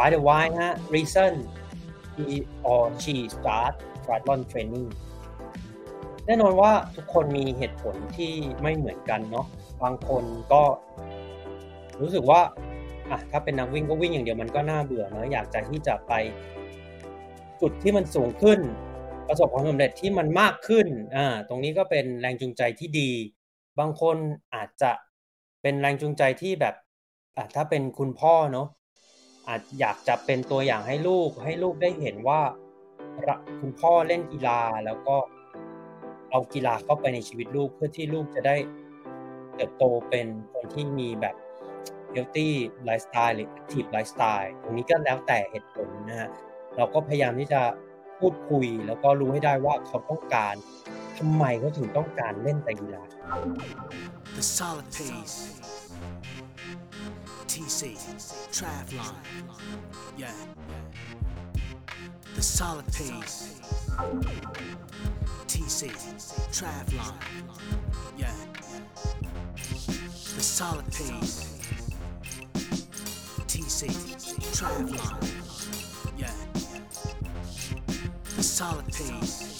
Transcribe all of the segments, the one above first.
by the why ฮะ reason he or she start triathlon training แน่นอนว่าทุกคนมีเหตุผลที่ไม่เหมือนกันเนาะบางคนก็รู้สึกว่าอะถ้าเป็นนักวิ่งก็วิ่งอย่างเดียวมันก็น่าเบื่อเนาะอยากจะที่จะไปจุดที่มันสูงขึ้น ประสบความสำเร็จที่มันมากขึ้นอ่าตรงนี้ก็เป็นแรงจูงใจที่ดี บางคนอาจจะเป็นแรงจูงใจที่แบบอะถ้าเป็นคุณพ่อเนาะ อาจอยากจะเป็นตัวอย่างให้ลูกให้ลูกได้เห็นว่าคุณพ่อเล่นกีฬาแล้วก็เอากีฬาเข้าไปในชีวิตลูกเพื่อที่ลูกจะได้เติบโตเป็นคนที่มีแบบ healthy lifestyle หรือ active lifestyle ตรงนี้ก็แล้วแต่เหตุผลนะฮะเราก็พยายามที่จะพูดคุย แล้วก็รู้ให้ได้ว่าเขาต้องการทำไมเขาถึงต้องการเล่นแต่กีฬา The solid pace TC Travlon Yeah. The solid pace TC Travlon Yeah. The solid pace TC Travlon Yeah. The solid pace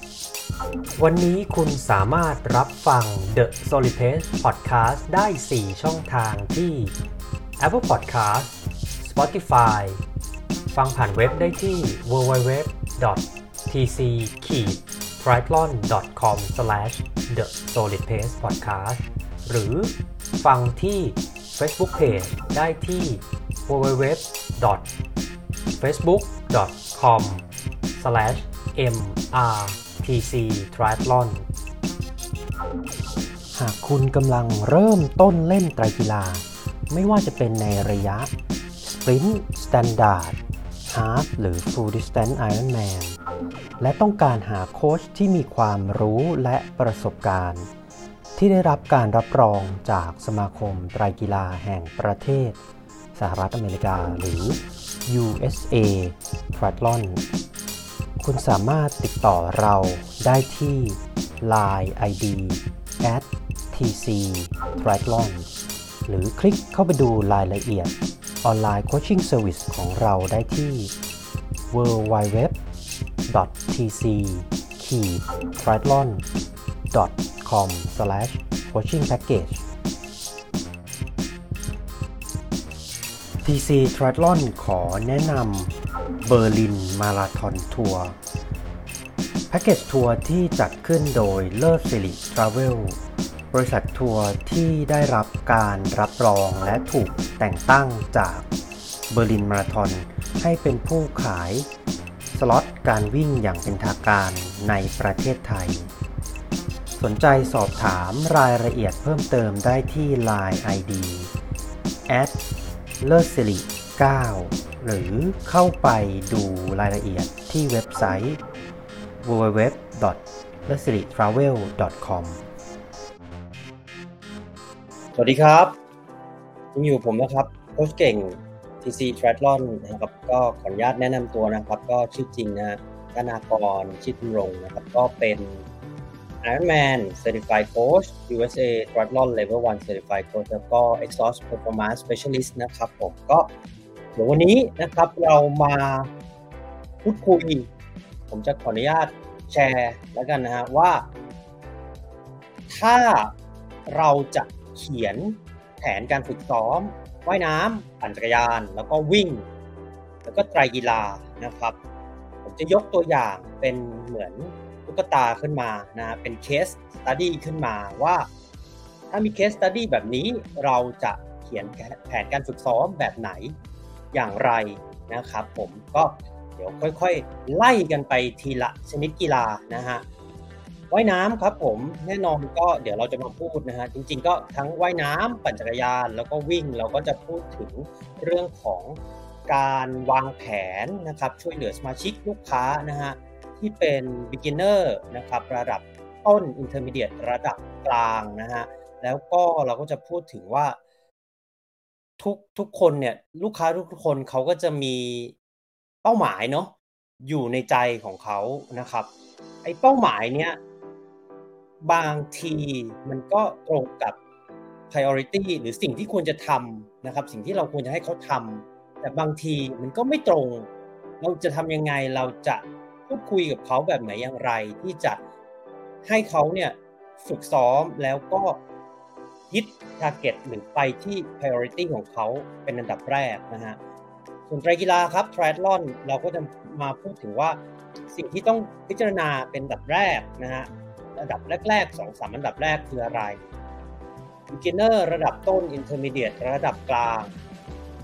วันนี้คุณสามารถรับฟัง The Solid Pace Podcast ได้ 4 ช่องทางที่ Apple Podcast Spotify ฟังผ่านเว็บได้ที่ www tc t r i a t l o n c o m the solid pace podcast หรือฟังที่ Facebook Page ได้ที่ www.facebook.com/mr TC triathlon หากคุณกำลังเริ่มต้นเล่นไตรกีฬา ไม่ว่าจะเป็นในระยะ Sprint Standard Half หรือ Full Distance Ironman และต้องการหาโค้ชที่มีความรู้และประสบการณ์ ที่ได้รับการรับรองจากสมาคมไตรกีฬาแห่งประเทศ สหรัฐอเมริกาหรือ USA Triathlon คุณสามารถติดต่อเราได้ที่ Line ID at tc triathlon หรือคลิกเข้าไปดูรายละเอียดออนไลน์โคชชิ่งเซอร์วิสของเราได้ที่ www tc triathlon com coaching package TC Triathlon ขอแนะนำ Berlin Marathon Tour แพ็กเกจทัวร์ที่จัดขึ้นโดยเลิศสิริ Travel บริษัททัวร์ที่ได้รับการรับรองและถูกแต่งตั้งจาก Berlin Marathon ให้เป็นผู้ขายสล็อตการวิ่งอย่างเป็นทางการในประเทศไทย สนใจสอบถามรายละเอียดเพิ่มเติมได้ที่ Line ID แอดเลอร์สิริ9 หรือเข้าไปดูรายละเอียดที่เว็บไซต์ www l e s i r i t r a v e l com สวัสดีครับยังอยู่ผมนะครับโค้ชเก่ง TC Triathlon นะครับก็ขออนุญาตแนะนำตัวนะครับ ก็ชื่อจริงนะธนากรชิดรงนะครับ ก็เป็น Ironman Certified Coach USA Triathlon Level 1 Certified Coach แล้วก็ Exhaust Performance Specialist นะครับผมก็ เดี๋ยววันนี้นะครับเรามาพูดคุย ผมจะขออนุญาตแชร์แล้วกันนะฮะว่า ถ้าเราจะเขียนแผนการฝึกซ้อมว่ายน้ำปั่นจักรยาน แล้วก็วิ่ง แล้วก็ไตรกีฬานะครับ ผมจะยกตัวอย่างเป็นเหมือนตุ๊กตาขึ้นมานะเป็น case study ขึ้นมาว่า ถ้ามี case study แบบนี้เราจะเขียนแผนการฝึกซ้อมแบบไหน อย่างไรนะครับผมก็เดี๋ยวค่อยๆ ไล่กันไปทีละชนิดกีฬานะฮะว่ายน้ำครับผมแน่นอนก็เดี๋ยวเราจะมาพูดนะฮะจริง ๆ ก็ทั้งว่ายน้ำปั่นจักรยาน แล้วก็วิ่งเราก็จะพูดถึงเรื่องของการวางแผนนะครับช่วยเหลือสมาชิกลูกค้านะฮะทที่เป็น beginner นะครับระดับต้น intermediate ระดับกลางนะฮะแล้วก็เราก็จะพูดถึงว่า ทุกทุกคนเนี่ยลูกค้าทุกคนเขาก็จะมีเป้าหมายเนาะอยู่ในใจของเขานะครับ ไอ้เป้าหมายเนี้ยบางทีมันก็ตรงกับ priority หรือสิ่งที่ควรจะทำนะครับ สิ่งที่เราควรจะให้เขาทำแต่บางทีมันก็ไม่ตรง เราจะทำยังไงเราจะพูดคุยกับเขาแบบไหนอย่างไร ที่จะให้เขาเนี่ยฝึกซ้อมแล้วก็ ฮิต target หรือไปที่ priority ของเขาเป็นอันดับแรกนะฮะส่วนไตรกีฬาครับ triathlon เราก็จะมาพูดถึงว่าสิ่งที่ต้องพิจารณาเป็นอันดับแรกนะฮะระดับแรกๆสองสามอันดับแรกคืออะไร beginner ระดับต้น intermediate ระดับกลาง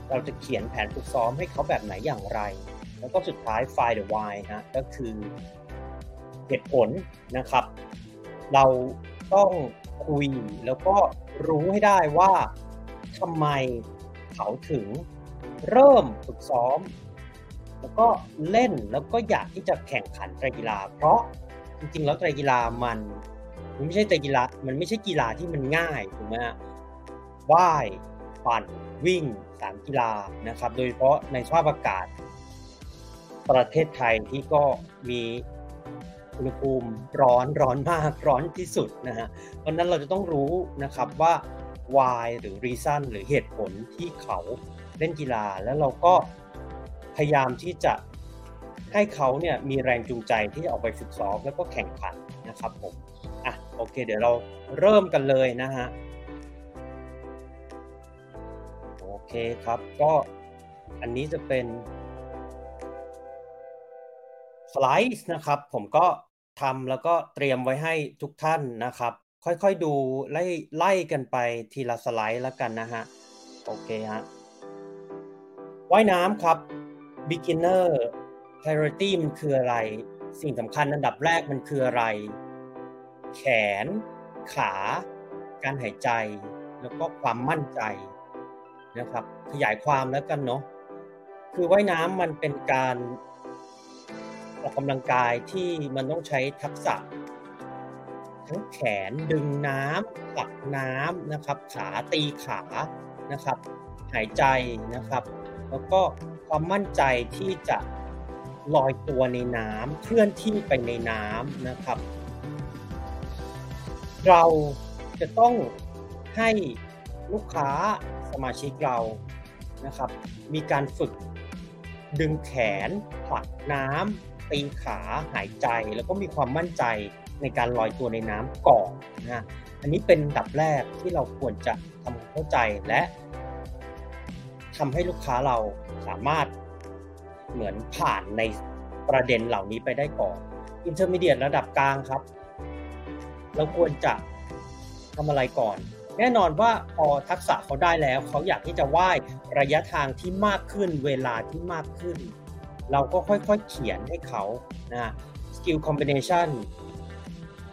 เราจะเขียนแผนฝึกซ้อมให้เขาแบบไหนอย่างไร แล้วก็สุดท้าย find the why ฮะก็คือเหตุผลนะครับ เราต้อง คุย แล้วก็รู้ให้ได้ว่าทำไมเขาถึงเริ่มฝึกซ้อม แล้วก็เล่นแล้วก็อยากที่จะแข่งขันไตรกีฬา เพราะจริงๆแล้วไตรกีฬามันมันไม่ใช่ไตรกีฬามันไม่ใช่กีฬาที่มันง่ายถูกไหมฮะว่ายปั่นวิ่งสามกีฬานะครับ โดยเฉพาะในสภาพอากาศ ประเทศไทยที่ก็มี อุณหภูมิร้อนร้อนมากร้อนที่สุดนะฮะเพราะนั้นเราจะต้องรู้นะครับว่า why หรือ reason หรือเหตุผลที่เขาเล่นกีฬาแล้วเราก็พยายามที่จะให้เขาเนี่ยมีแรงจูงใจที่จะออกไปฝึกซ้อมแล้วก็แข่งขันนะครับผมอะโอเค เดี๋ยวเราเริ่มกันเลยนะฮะโอเคครับก็อันนี้จะเป็นสไลด์นะครับ ผมก็ ทำแล้วก็เตรียมไว้ให้ทุกท่านนะครับ ค่อยๆดูไล่ไล่กันไปทีละสไลด์แล้วกันนะฮะ โอเคฮะว่ายน้ำครับ beginner priority มันคืออะไร สิ่งสำคัญอันดับแรกมันคืออะไร แขน ขา การหายใจ แล้วก็ความมั่นใจนะครับ ขยายความแล้วกันเนาะคือว่ายน้ำมันเป็นการ ออกกำลังกายที่มันต้องใช้ทักษะ ทั้งแขนดึงน้ำผลักน้ำนะครับ ขาตีขานะครับ หายใจนะครับ แล้วก็ความมั่นใจที่จะลอยตัวในน้ำเคลื่อนที่ไปในน้ำนะครับ เราจะต้องให้ลูกค้าสมาชิกเรานะครับ มีการฝึกดึงแขนผลักน้ำ ตีขาหายใจแล้วก็มีความมั่นใจในการลอยตัวในน้ำก่อนนะอันนี้เป็นดับแรกที่เราควรจะทำเข้าใจและทำให้ลูกค้าเราสามารถเหมือนผ่านในประเด็นเหล่านี้ไปได้ก่อนintermediate ระดับกลางครับ เราควรจะทำอะไรก่อน แน่นอนว่าพอทักษะเขาได้แล้ว เขาอยากที่จะว่ายระยะทางที่มากขึ้น เวลาที่มากขึ้น เราก็ค่อยๆเขียนให้เขานะ skill combination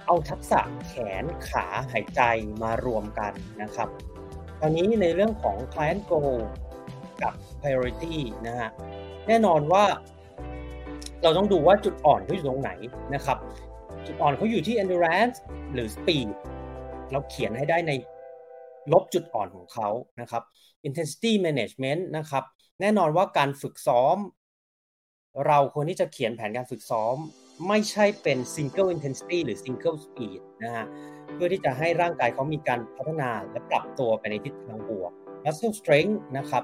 เอาทักษะแขนขาหายใจมารวมกันนะครับตอนนี้ในเรื่องของ client goal กับ priority นะฮะแน่นอนว่าเราต้องดูว่าจุดอ่อนเขาอยู่ตรงไหนนะครับ จุดอ่อนเขาอยู่ที่ endurance หรือ speed เราเขียนให้ได้ในลบจุดอ่อนของเขานะครับ intensity management นะครับ แน่นอนว่าการฝึกซ้อม เราควรที่จะเขียนแผนการฝึกซ้อม ไม่ใช่เป็น single intensity หรือ single speed นะฮะเพื่อที่จะให้ร่างกายเขามีการพัฒนาและปรับตัวไปในทิศทางบวก muscle strength นะครับ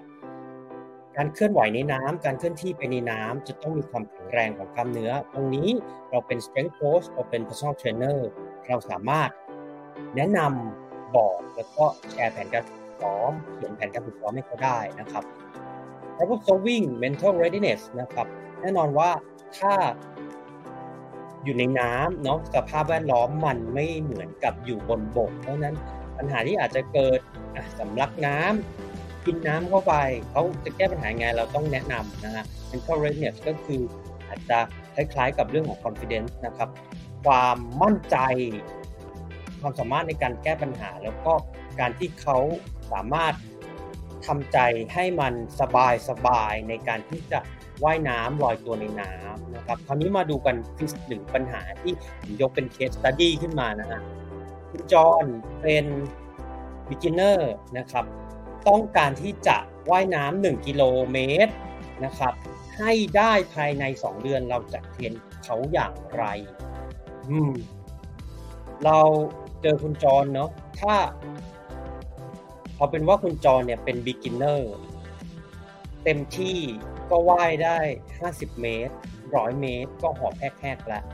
การเคลื่อนไหวในน้ำการเคลื่อนที่ไปในน้ำจะต้องมีความแข็งแรงของกล้ามเนื้อ ตรงนี้เราเป็น strength coach เราเป็น personal trainer เราสามารถแนะนำบอกแล้วก็แชร์แผนการฝึกซ้อมเขียนแผนการฝึกซ้อมให้เขาได้นะครับ problem solving mental readiness นะครับ แน่นอนว่าถ้าอยู่ในน้ำเนาะสภาพแวดล้อมมันไม่เหมือนกับอยู่บนบก เพราะนั้นปัญหาที่อาจจะเกิดสำลักน้ำกินน้ำเข้าไปเขาจะแก้ปัญหาไงเราต้องแนะนำนะฮะ mental readiness ก็คืออาจจะคล้ายๆกับเรื่องของ confidence นะครับ ความมั่นใจ ความสามารถในการแก้ปัญหา แล้วก็การที่เขาสามารถทำใจให้มันสบายสบายในการที่จะ ว่ายน้ำลอยตัวในน้ำนะครับคราวนี้มาดูกันฟิสหนึ่งปัญหาที่ยกเป็นเคสตัดดี้ขึ้นมานะฮะคุณจอนเป็น beginner นะครับ ต้องการที่จะว่ายน้ำหนึ่งกิโลเมตรนะครับ ให้ได้ภายใน 2 เดือนเราจะเทรนเขาอย่างไร อืม เราเจอคุณจรเนาะถ้าเอาเป็นว่าคุณจรเนี่ยเป็น beginner เต็มที่ ก็ว่ายได้ 50 เมตร 100 เมตร ก็หอบแหกๆล้ว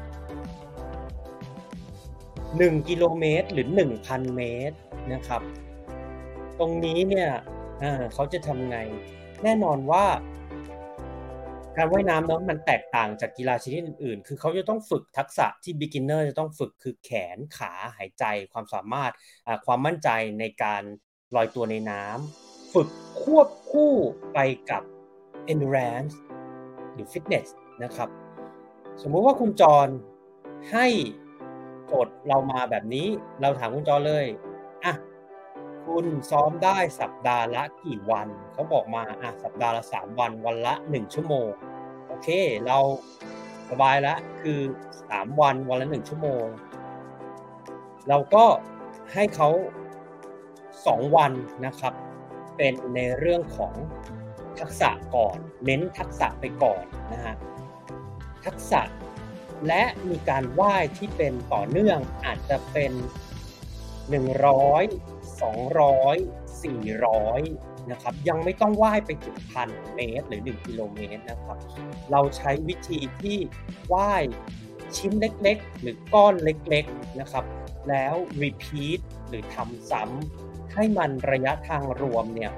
1กิโลเมตรหรือ 1,000 เมตรนะครับ ตรงนี้เนี่ยเขาจะทำไง แน่นอนว่า การว่ายน้ำเนาะมันแตกต่างจากกีฬาชนิดอื่นๆ คือเขาจะต้องฝึกทักษะที่ beginner จะต้องฝึกคือแขนขาหายใจความสามารถความมั่นใจในการลอยตัวในน้ำฝึกควบคู่ไปกับ endurance หรือ fitness นะครับ สมมุติว่าคุณจรให้โจทย์เรามาแบบนี้ เราถามคุณจรเลยอะคุณซ้อมได้สัปดาห์ละกี่วัน เขาบอกมาอะสัปดาห์ละ 3 วัน วันละ 1 ชั่วโมง โอเค เราสบายแล้วคือ 3 วัน วันละ 1 ชั่วโมง เราก็ให้เขา 2 วันนะครับ เป็นในเรื่องของ ทักษะก่อน เน้นทักษะไปก่อนนะฮะทักษะและมีการไหว้ที่เป็นต่อเนื่องอาจจะเป็น 100 200 400นะครับยังไม่ต้องว่ายไปถึงพันเมตรหรือ 1 กิโลเมตรนะครับเราใช้วิธีที่ว่ายชิ้นเล็กๆ หรือก้อนเล็กๆนะครับแล้ว repeat หรือทำซ้ำให้มันระยะทางรวมเนี่ย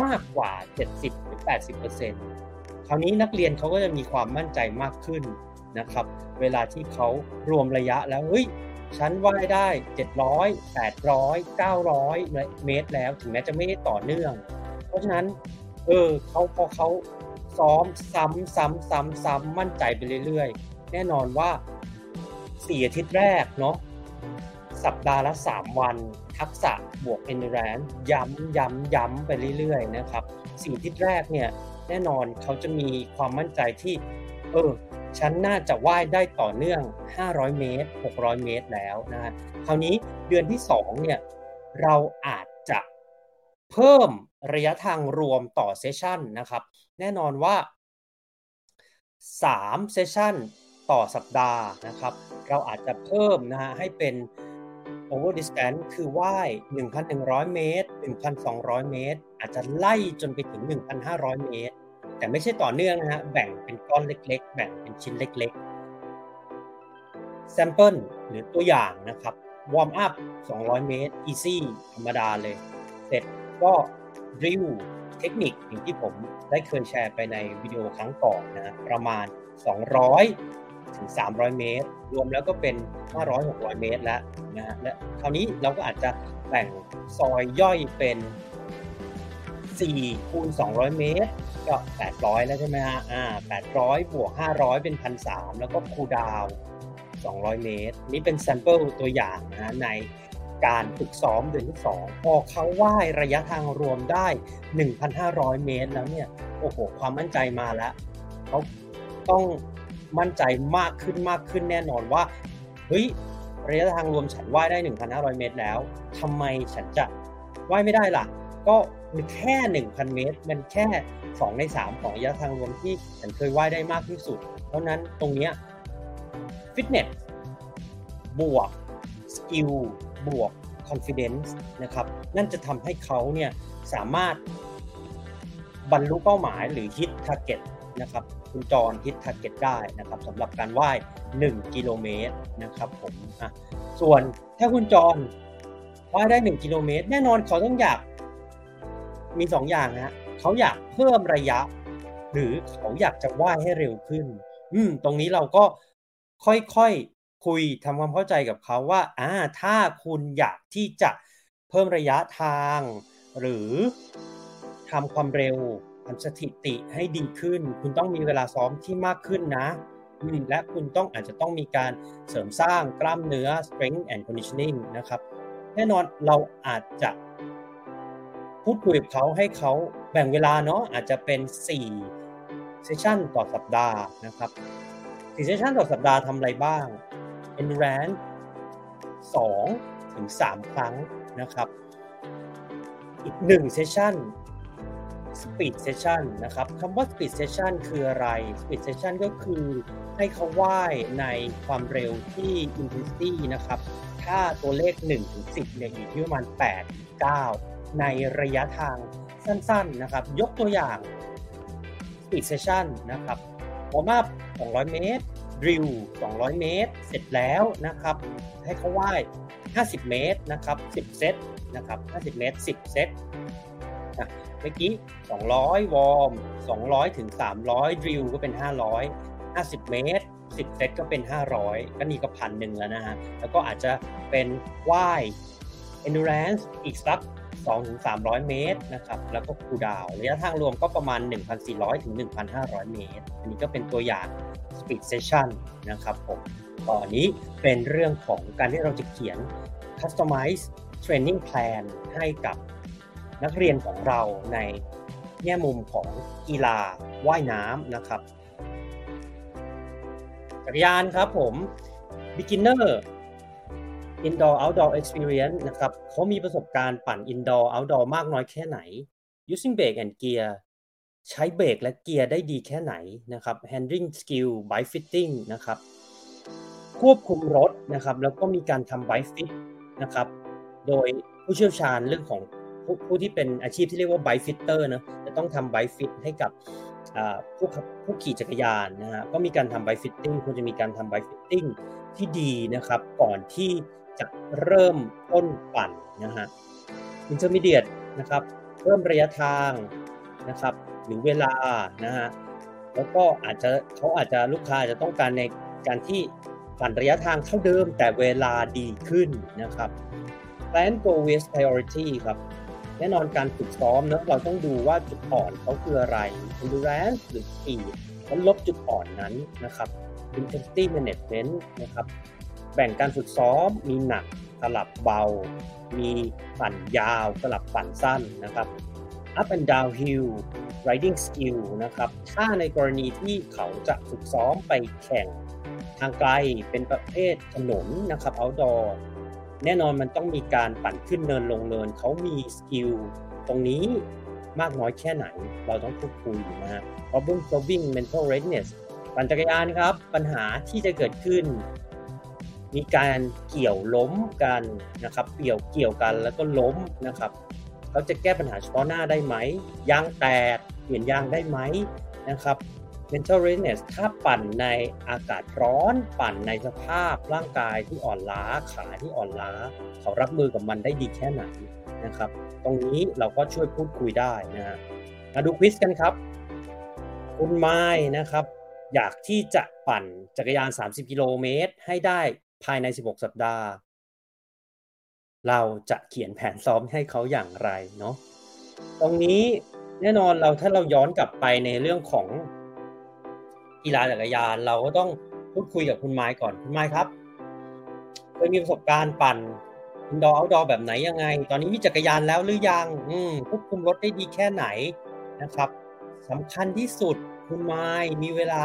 มากกว่า 70หรือ80%คราวนี้นักเรียนเขาก็จะมีความมั่นใจมากขึ้นนะครับ เวลาที่เขารวมระยะแล้วเฮ้ยฉันว่ายได้ 700 800 900 เมตรแล้ว ถึงแม้จะไม่ได้ต่อเนื่อง เพราะฉะนั้น เออเขาพอเขาซ้อมซ้ำซ้ำซ้ำซ้ำมั่นใจไปเรื่อยๆ แน่นอนว่าสี่อาทิตย์แรกเนาะสัปดาห์ละ 3 วัน ทักษะ บวก endurance ย้ำย้ำย้ำไปเรื่อยๆนะครับสี่ทิตย์แรกเนี่ยแน่นอนเขาจะมีความมั่นใจที่เออฉันน่าจะว่ายได้ต่อเนื่อง 500 เมตร 600 เมตรแล้วนะฮะคราวนี้เดือนที่2เนี่ยเราอาจจะเพิ่มระยะทางรวมต่อเซสชันนะครับ แน่นอนว่า3เซสชันต่อสัปดาห์นะครับ เราอาจจะเพิ่มนะฮะให้เป็น over distance คือว่าย 1,100 เมตร 1,200 เมตร อาจจะไล่จนไปถึง 1,500 เมตร แต่ไม่ใช่ต่อเนื่องนะฮะ แบ่งเป็นก้อนเล็กๆ แบ่งเป็นชิ้นเล็กๆ sample หรือตัวอย่างนะครับ warm up 200 เมตร easy ธรรมดาเลย เสร็จก็ drill เทคนิคอย่างที่ผมได้เคยแชร์ไปในวิดีโอครั้งก่อนนะ ประมาณ 200 ถึง 300 เมตร รวมแล้วก็เป็น 500-600 เมตรแล้วนะฮะและคราวนี้เราก็อาจจะแบ่งซอยย่อยเป็น4คูณ200 เมตร ก็ 800 แล้วใช่ไหมฮะอ่า800 บวก 500 เป็น 1,300 แล้วก็ cool down 200 เมตร นี่เป็น sample ตัวอย่างนะในการฝึกซ้อมเดือนที่ 2 พอเขาว่ายระยะทางรวมได้ 1,500 เมตรแล้วเนี่ย โอ้โห ความมั่นใจมาแล้วเขาต้อง มั่นใจมากขึ้นมากขึ้นแน่นอนว่า เฮ้ยระยะทางรวมฉันว่ายได้ 1,500 เมตรแล้วทำไมฉันจะว่ายไม่ได้ล่ะ ก็มันแค่ 1,000 เมตร มันแค่ 2 ใน 3 ของระยะทางรวมที่ฉันเคยว่ายได้มากที่สุด เพราะนั้นตรงนี้ฟิตเนสบวก skill บวก confidence นะครับ นั่นจะทำให้เขาเนี่ยสามารถบรรลุเป้าหมายหรือ hit target นะครับ คุณจร hit target ได้นะครับสำหรับการว่าย 1 กิโลเมตรนะครับผมอะส่วนถ้าคุณจรว่ายได้ 1 กิโลเมตร แน่นอนเขาต้องอยากมี 2ออย่างนะเขาอยากเพิ่มระยะ หรือเขาอยากจะว่ายให้เร็วขึ้น อืมตรงนี้เราก็ค่อยๆคุยทำความเข้าใจกับเขาว่าอ่าถ้าคุณอยากที่จะเพิ่มระยะทาง หรือทำความเร็ว ทำสถิติให้ดีขึ้น คุณต้องมีเวลาซ้อมที่มากขึ้นนะ และคุณต้องอาจจะต้องมีการเสริมสร้างกล้ามเนื้อ strength and conditioning นะครับ แน่นอนเราอาจจะพูดคุยกับเขาให้เขาแบ่งเวลาเนาะอาจจะเป็น4เซสชันต่อสัปดาห์นะครับ4เซสชันต่อสัปดาห์ทำอะไรบ้าง endurance 2ถึง3ครั้งนะครับ อีก1เซสชัน speed session นะครับคำว่า speed session คืออะไร speed session ก็คือให้เขาว่ายในความเร็วที่ intensity นะครับ ถ้าตัวเลข1ถึง10เนี่ยอยู่ที่ประมาณ8 9 ในระยะทางสั้นๆนะครับ ยกตัวอย่าง speed session นะครับวอร์มอัพ200 เมตร drill 200 เมตร เสร็จแล้วนะครับ ให้เขาว่าย 50 เมตรนะครับ 10 เซตนะครับ 50 เมตร 10 เซต เมื่อกี้ 200 วอร์ม 200 ถึง 300 drill ก็เป็น 500 50 เมตร 10 เซตก็เป็น 500 ก็นี่ก็พันหนึ่งแล้วนะฮะ แล้วก็อาจจะเป็นว่าย endurance อีกสัก2-300 เมตรนะครับ แล้วก็คูดาวระยะทางรวมก็ประมาณ 1,400 ถึง 1,500 เมตร อันนี้ก็เป็นตัวอย่าง speed session นะครับผมตอนนี้เป็นเรื่องของการที่เราจะเขียน customize training plan ให้กับ นักเรียนของเราในแง่มุมของกีฬาว่ายน้ำนะครับจักรยานครับผม beginner indoor outdoor experience นะครับเขามีประสบการณ์ปั่น indoor outdoor มากน้อยแค่ไหน using brake and gear ใช้เบรกและเกียร์ได้ดีแค่ไหนนะครับ handling skill bike fitting นะครับ ควบคุมรถนะครับ แล้วก็มีการทำ bike fit นะครับ โดยผู้เชี่ยวชาญเรื่องของ ผู้ผู้ที่เป็นอาชีพที่เรียกว่า bike fitter นะจะต้องทำ bike fit ให้กับผู้ผู้ขี่จักรยานนะฮะก็มีการทำ bike fitting ควรจะมีการทำ bike fitting ที่ดีนะครับก่อนที่จะเริ่มต้นปั่นนะฮะ intermediate นะครับเพิ่มระยะทางนะครับหรือเวลานะฮะแล้วก็อาจจะเขาอาจจะลูกค้าจะต้องการในการที่ปั่นระยะทางเท่าเดิมแต่เวลาดีขึ้นนะครับ plan go with priority ครับ แน่นอนการฝึกซ้อมเนะเราต้องดูว่าจุดอ่อนเขาคืออะไร endurance หรือ speed แล้วลบจุดอ่อนนั้นนะครับ intensity management นะครับ แบ่งการฝึกซ้อมมีหนักสลับเบา มีปั่นยาวสลับปั่นสั้นนะครับ up and down hill riding skill นะครับ ถ้าในกรณีที่เขาจะฝึกซ้อมไปแข่งทางไกลเป็นประเภทถนนนะครับ outdoor แน่นอนมันต้องมีการปั่นขึ้นเนินลงเนินเขามีสกิลตรงนี้มากน้อยแค่ไหน เราต้องพูดคุยนะฮะ problem solving mental readiness ปั่นจักรยานครับ ปัญหาที่จะเกิดขึ้น มีการเกี่ยวล้มกันนะครับเกี่ยวเกี่ยวกันแล้วก็ล้มนะครับเขาจะแก้ปัญหาเฉพาะหน้าได้ไหมยางแตกเปลี่ยนยางได้ไหมนะครับ mental readiness ถ้าปั่นในอากาศร้อน ปั่นในสภาพร่างกายที่อ่อนล้าขาที่อ่อนล้า เขารับมือกับมันได้ดีแค่ไหนนะครับ ตรงนี้เราก็ช่วยพูดคุยได้นะฮะมาดูควิสกันครับ คุณไม้นะครับ อยากที่จะปั่นจักรยาน 30 กิโลเมตร ให้ได้ภายใน 16 สัปดาห์ เราจะเขียนแผนซ้อมให้เขาอย่างไรเนาะตรงนี้แน่นอนเราถ้าเราย้อนกลับไปในเรื่องของ กีฬาจักรยาน เราก็ต้องพูดคุยกับคุณไม้ก่อนคุณไม้ครับเคยมีประสบการณ์ปั่น indoor outdoor แบบไหนยังไง ตอนนี้มีจักรยานแล้วหรือยัง อืมควบคุมรถได้ดีแค่ไหนนะครับสำคัญที่สุดคุณไม้มีเวลา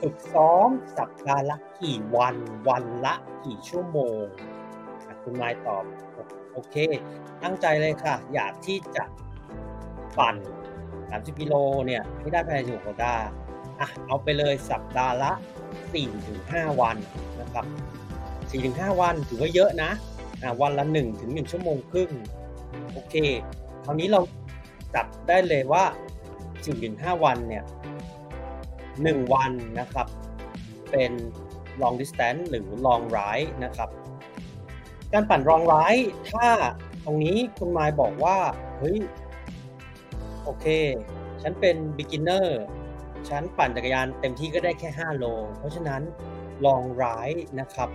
ฝึกซ้อมสัปดาห์ละกี่วันวันละกี่ชั่วโมง คุณไม้ตอบโอเค ตั้งใจเลยค่ะ อยากที่จะปั่น 30 กิโลเนี่ยให้ได้ภายใน16สัปดาห์ อะเอาไปเลยสัปดาห์ละ4-5 วันนะครับ4-5 วันถือว่าเยอะนะอะวันละ1ถึง1ชั่วโมงครึ่งโอเค คราวนี้เราจัดได้เลยว่า4-5 วันเนี่ย1วันนะครับเป็น long distance หรือ long ride นะครับ การปั่น long ride ถ้าตรงนี้คุณมายบอกว่า เฮ้ย โอเค ฉันเป็น beginner ฉันปั่นจักรยานเต็มที่ก็ได้แค่ 5 โล เพราะฉะนั้นลองไรด์นะครับ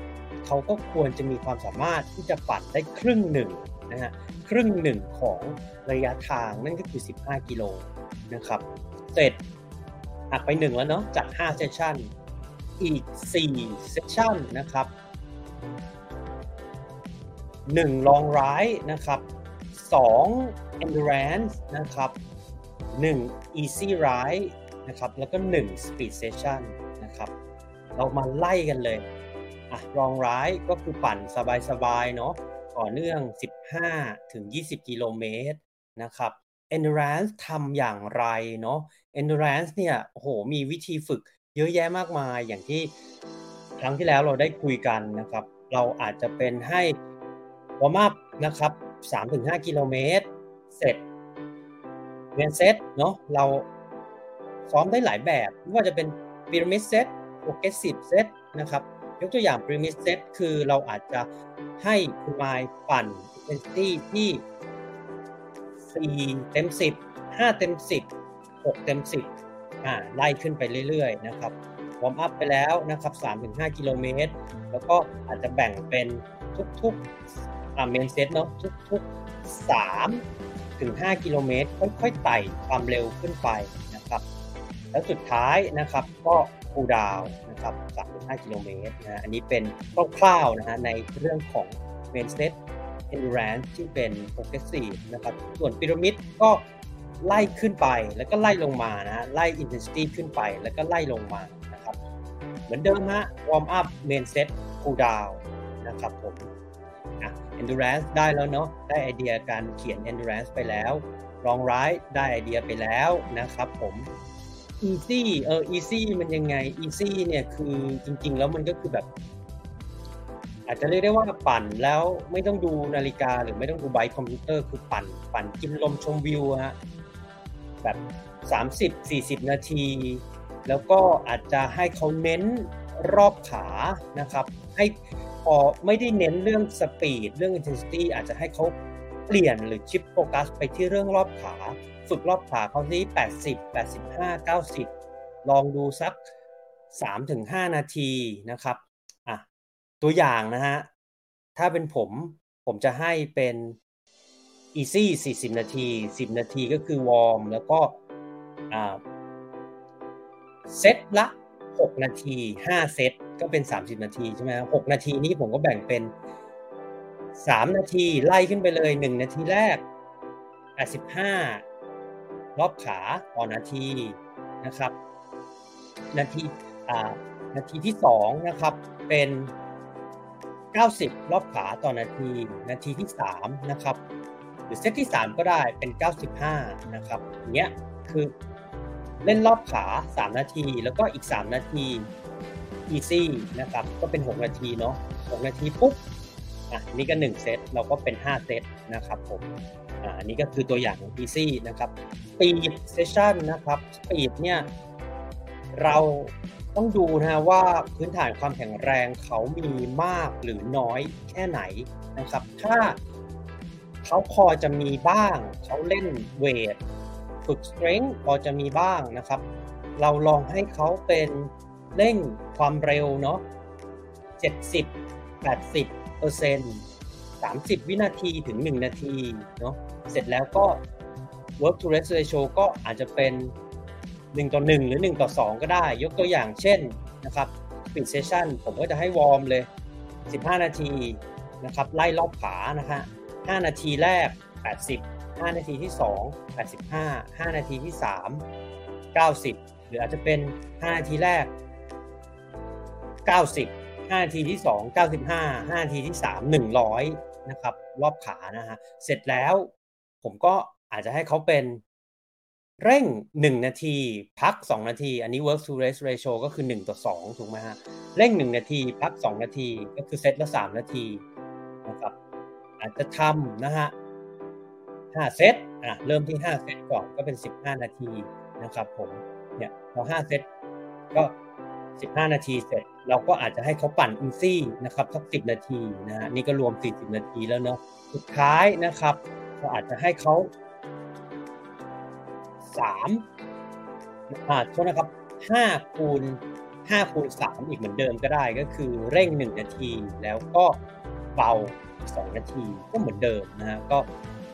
เขาก็ควรจะมีความสามารถที่จะปั่นได้ครึ่งหนึ่งนะฮะครึ่งหนึ่งของระยะทางนั่นก็คือ 15 กิโลนะครับเสร็จหักไป1แล้วเนาะจาก5เซสชั่นอีก4เซสชั่นนะครับ1 long ride นะครับ2 endurance นะครับ1 easy ride นะครับ แล้วก็ 1 speed session นะครับ เรามาไล่กันเลยอะรองร้ายก็คือปั่นสบายๆเนาะต่อเนื่อง 15 ถึง 20 กิโลเมตรนะครับ endurance ทำอย่างไรเนาะ endurance เนี่ยโอ้โหมีวิธีฝึกเยอะแยะมากมายอย่างที่ครั้งที่แล้วเราได้คุยกันนะครับ เราอาจจะเป็นให้วอร์มอัพนะครับ3-5 กิโลเมตร เสร็จเรียนเซตเนาะเรา ซ้อมได้หลายแบบไม่ว่าจะเป็น pyramid set progressive set นะครับยกตัวอย่าง pyramid set คือเราอาจจะให้คุณมายปั่น intensity ที่ 4 เต็ม 10 5 เต็ม 10 6 เต็ม 10อ่าไล่ขึ้นไปเรื่อยๆนะครับ warm up ไปแล้วนะครับ3-5 กิโลเมตร แล้วก็อาจจะแบ่งเป็นทุกๆอาเมนเซตเนาะทุกๆ3ถึง5กิโลเมตรค่อยๆไต่ความเร็วขึ้นไปนะครับ แล้วสุดท้ายนะครับก็คูดาวนะครับ3-5กิโลเมตรนะอันนี้เป็นคร่าวๆนะฮะในเรื่องของเมนเซต endurance ที่เป็น progressive นะครับ ส่วนพีระมิดก็ไล่ขึ้นไปแล้วก็ไล่ลงมานะไล่ intensity ขึ้นไปแล้วก็ไล่ลงมานะครับ เหมือนเดิมฮะ warm up main set cool down นะครับผมอะ endurance ได้แล้วเนาะได้ไอเดียการเขียน endurance ไปแล้ว long ride ได้ไอเดียไปแล้วนะครับผม easy เออ easy มันยังไง easy เนี่ยคือจริง ๆ แล้วมันก็คือแบบ อาจจะเรียกได้ว่าปั่นแล้วไม่ต้องดูนาฬิกาหรือไม่ต้องดูไบค์คอมพิวเตอร์คือปั่น ปั่นกินลมชมวิวฮะแบบ 30-40 นาที แล้วก็อาจจะให้เขาเน้นรอบขานะครับ ให้พอไม่ได้เน้นเรื่องสปีดเรื่อง intensity อาจจะให้เขาเปลี่ยนหรือชิปโฟกัสไปที่เรื่องรอบขา ฝึกรอบขาเขาที่80 85 90 ลองดูสัก 3-5 นาทีนะครับอะตัวอย่างนะฮะ ถ้าเป็นผมผมจะให้เป็น easy 40 นาที 10 นาทีก็คือวอร์ม แล้วก็เซตละ 6 นาที 5 เซตก็เป็น 30 นาทีใช่ไหม6นาทีนี้ผมก็แบ่งเป็น 3 นาทีไล่ขึ้นไปเลย 1 นาทีแรก 85 รอบขาต่อนาทีนะครับ นาทีนาทีที่2นะครับเป็น 90 รอบขาต่อนาที นาทีที่3นะครับหรือเซตที่ 3 ก็ได้เป็น 95 นะครับเงี้ยคือเล่นรอบขา 3 นาที แล้วก็อีก 3 นาที easy นะครับก็เป็น 6 นาทีเนาะ6นาทีปุ๊บอะนี่ก็ 1 เซตเราก็เป็น 5 เซตนะครับผม อันนี้ก็คือตัวอย่างของ easy นะครับ speed session นะครับ speed เนี่ยเราต้องดูนะว่าพื้นฐานความแข็งแรงเขามีมากหรือน้อยแค่ไหนนะครับ ถ้าเขาพอจะมีบ้าง เขาเล่นเวทฝึกสเตรน g ์พอจะมีบ้างนะครับ เราลองให้เขาเป็นเร่งความเร็วเนาะ70 80เปอร์เซ็นต์ 30 วินาทีถึง 1 นาทีเนาะเสร็จแล้วก็ work to rest ratio ก็อาจจะเป็น 1 ต่อ 1 หรือ 1 ต่อ 2 ก็ได้ ยกตัวอย่างเช่นนะครับปิดเซสชันผมก็จะให้วอร์มเลย 15 นาทีนะครับไล่รอบขานะฮะ5นาทีแรก 80 5 นาทีที่ 2 85 5 นาทีที่ 3 90 หรืออาจจะเป็น 5 นาทีแรก 90 5 นาทีที่ 2 95 5 นาทีที่ 3 100 นะครับ รอบขานะฮะ เสร็จแล้วผมก็อาจจะให้เขาเป็นเร่ง 1 นาที พัก 2 นาที อันนี้ work to rest ratio ก็คือ 1 ต่อ 2 ถูกไหมฮะ เร่ง 1 นาที พัก 2 นาที ก็คือเซตละ 3 นาทีนะครับ อาจจะทำนะฮะ5เซต อะ เริ่มที่ 5 เซตก่อนก็เป็น 15 นาทีนะครับผม เนี่ยพอ5เซตก็ 15 นาทีเสร็จ เราก็อาจจะให้เขาปั่นอินซี่นะครับสัก10นาทีนะฮะนี่ก็รวม40นาทีแล้วเนาะสุดท้ายนะครับเราอาจจะให้เขาสามอ่าโทษนะครับห้าคูณห้าคูณสามอีกเหมือนเดิมก็ได้ก็คือเร่งหนึ่งนาที แล้วก็เบาสองนาทีก็เหมือนเดิมนะฮะก็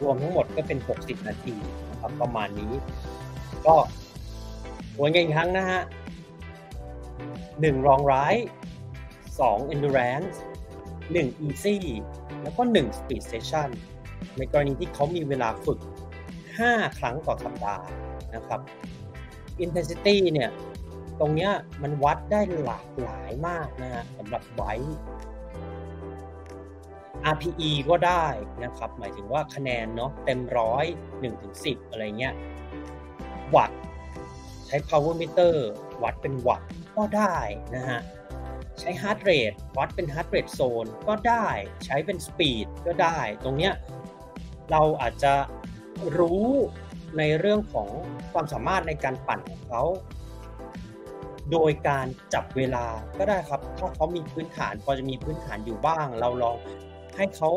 รวมทั้งหมดก็เป็นหกสิบนาทีนะครับประมาณนี้ ก็วนกันอีกครั้งนะฮะ หนึ่งรองไรสอง endurance หนึ่ง easy แล้วก็หนึ่ง speed session ในกรณีที่เขามีเวลาฝึก 5 ครั้งต่อสัปดาห์นะครับ intensity เนี่ยตรงเนี้ยมันวัดได้หลากหลายมากนะฮะสำหรับไว้ RPE ก็ได้นะครับ หมายถึงว่าคะแนนเนาะเต็มร้อยหนึ่งถึงสิบอะไรเงี้ยวัตใช้ power meter วัดเป็นวัตต์ก็ได้นะฮะใช้ heart rate วัดเป็น heart rate zone ก็ได้ใช้เป็น speed ก็ได้ ตรงเนี้ยเราอาจจะรู้ในเรื่องของความสามารถในการปั่นของเขา โดยการจับเวลาก็ได้ครับ ถ้าเขามีพื้นฐานพอจะมีพื้นฐานอยู่บ้าง เราลองให้เขา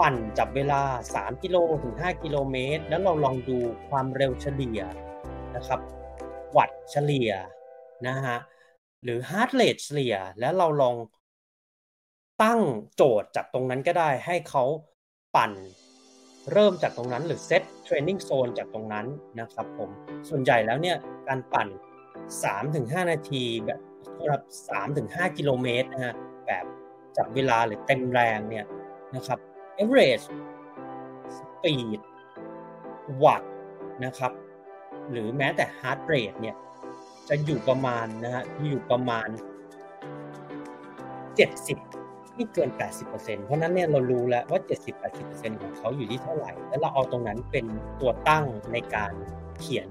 ปั่นจับเวลา 3 กิโลถึง 5 กิโลเมตร แล้วเราลองดูความเร็วเฉลี่ยนะครับ วัตต์เฉลี่ยนะฮะหรือ heart rate เฉลี่ยแล้วเราลองตั้งโจทย์จากตรงนั้นก็ได้ให้เขาปั่นเริ่มจากตรงนั้นหรือเซตเทรนนิ่งโซนจากตรงนั้นนะครับผมส่วนใหญ่แล้วเนี่ยการปั่น 3-5 นาทีแบบสำหรับ 3-5 กิโลเมตรนะฮะแบบจับเวลาหรือเต็มแรงเนี่ยนะครับ average speed วัตนะครับ หรือแม้แต่ heart rate เนี่ยจะอยู่ประมาณนะฮะอยู่ประมาณ 70ไม่เกิน 80%เพราะนั้นเนี่ยเรารู้แล้วว่า 70-80%ของเขาอยู่ที่เท่าไหร่ แล้วเราเอาตรงนั้นเป็นตัวตั้งในการเขียน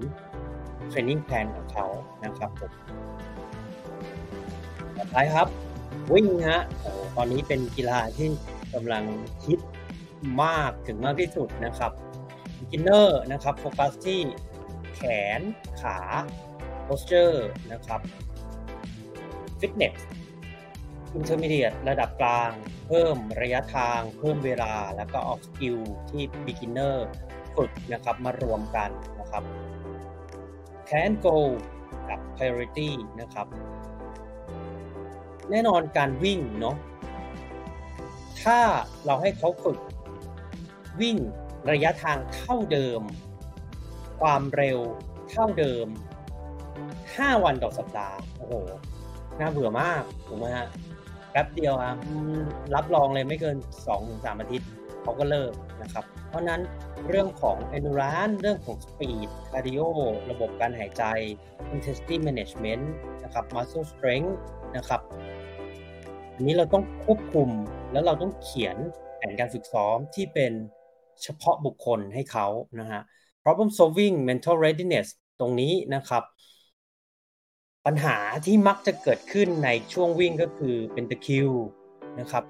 เทรนนิ่งแพลนของเขานะครับผมต่อไปครับวิ่งฮะโอ้ตอนนี้เป็นกีฬาที่กำลังฮิตมากถึงมากที่สุดนะครับ beginner นะครับโฟกัสที่ แขน ขา posture นะครับ fitness intermediate ระดับกลาง เพิ่มระยะทาง เพิ่มเวลา แล้วก็เอา skill ที่ beginner ฝึกนะครับมารวมกันนะครับ can go กับ priority นะครับ แน่นอนการวิ่งเนาะถ้าเราให้เขาฝึกวิ่งระยะทางเท่าเดิม ความเร็วเท่าเดิม 5 วันต่อสัปดาห์ โอ้โห น่าเบื่อมากถูกไหมฮะ แป๊บเดียวอะรับรองเลยไม่เกิน 2-3 อาทิตย์เขาก็เลิกนะครับ เพราะนั้นเรื่องของ endurance เรื่องของ speed cardio ระบบการหายใจ intensity management นะครับ muscle strength นะครับอันนี้เราต้องควบคุมแล้วเราต้องเขียนแผนการฝึกซ้อมที่เป็นเฉพาะบุคคลให้เขานะฮะ problem solving mental readiness ตรงนี้นะครับ ปัญหาที่มักจะเกิดขึ้นในช่วงวิ่งก็คือเป็นตะคิวนะครับ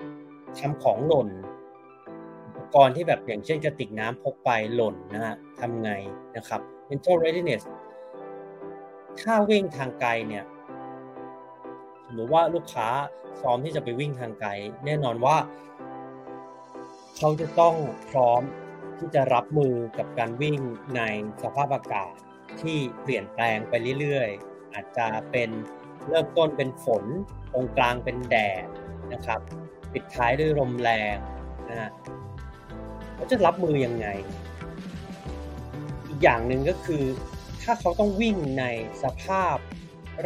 ทำของหล่นอุปกรณ์ที่แบบอย่างเช่นกระติกน้ำพกไปหล่นนะฮะทำไงนะครับ mental readiness ถ้าวิ่งทางไกลเนี่ยสมมติว่าลูกค้าซ้อมที่จะไปวิ่งทางไกล แน่นอนว่า เขาจะต้องพร้อม ที่จะรับมือกับการวิ่งในสภาพอากาศที่เปลี่ยนแปลงไปเรื่อยๆ อาจจะเป็นเริ่มต้นเป็นฝน ตรงกลางเป็นแดดนะครับ ปิดท้ายด้วยลมแรงนะฮะเขาจะรับมือยังไง อีกอย่างหนึ่งก็คือ ถ้าเขาต้องวิ่งในสภาพ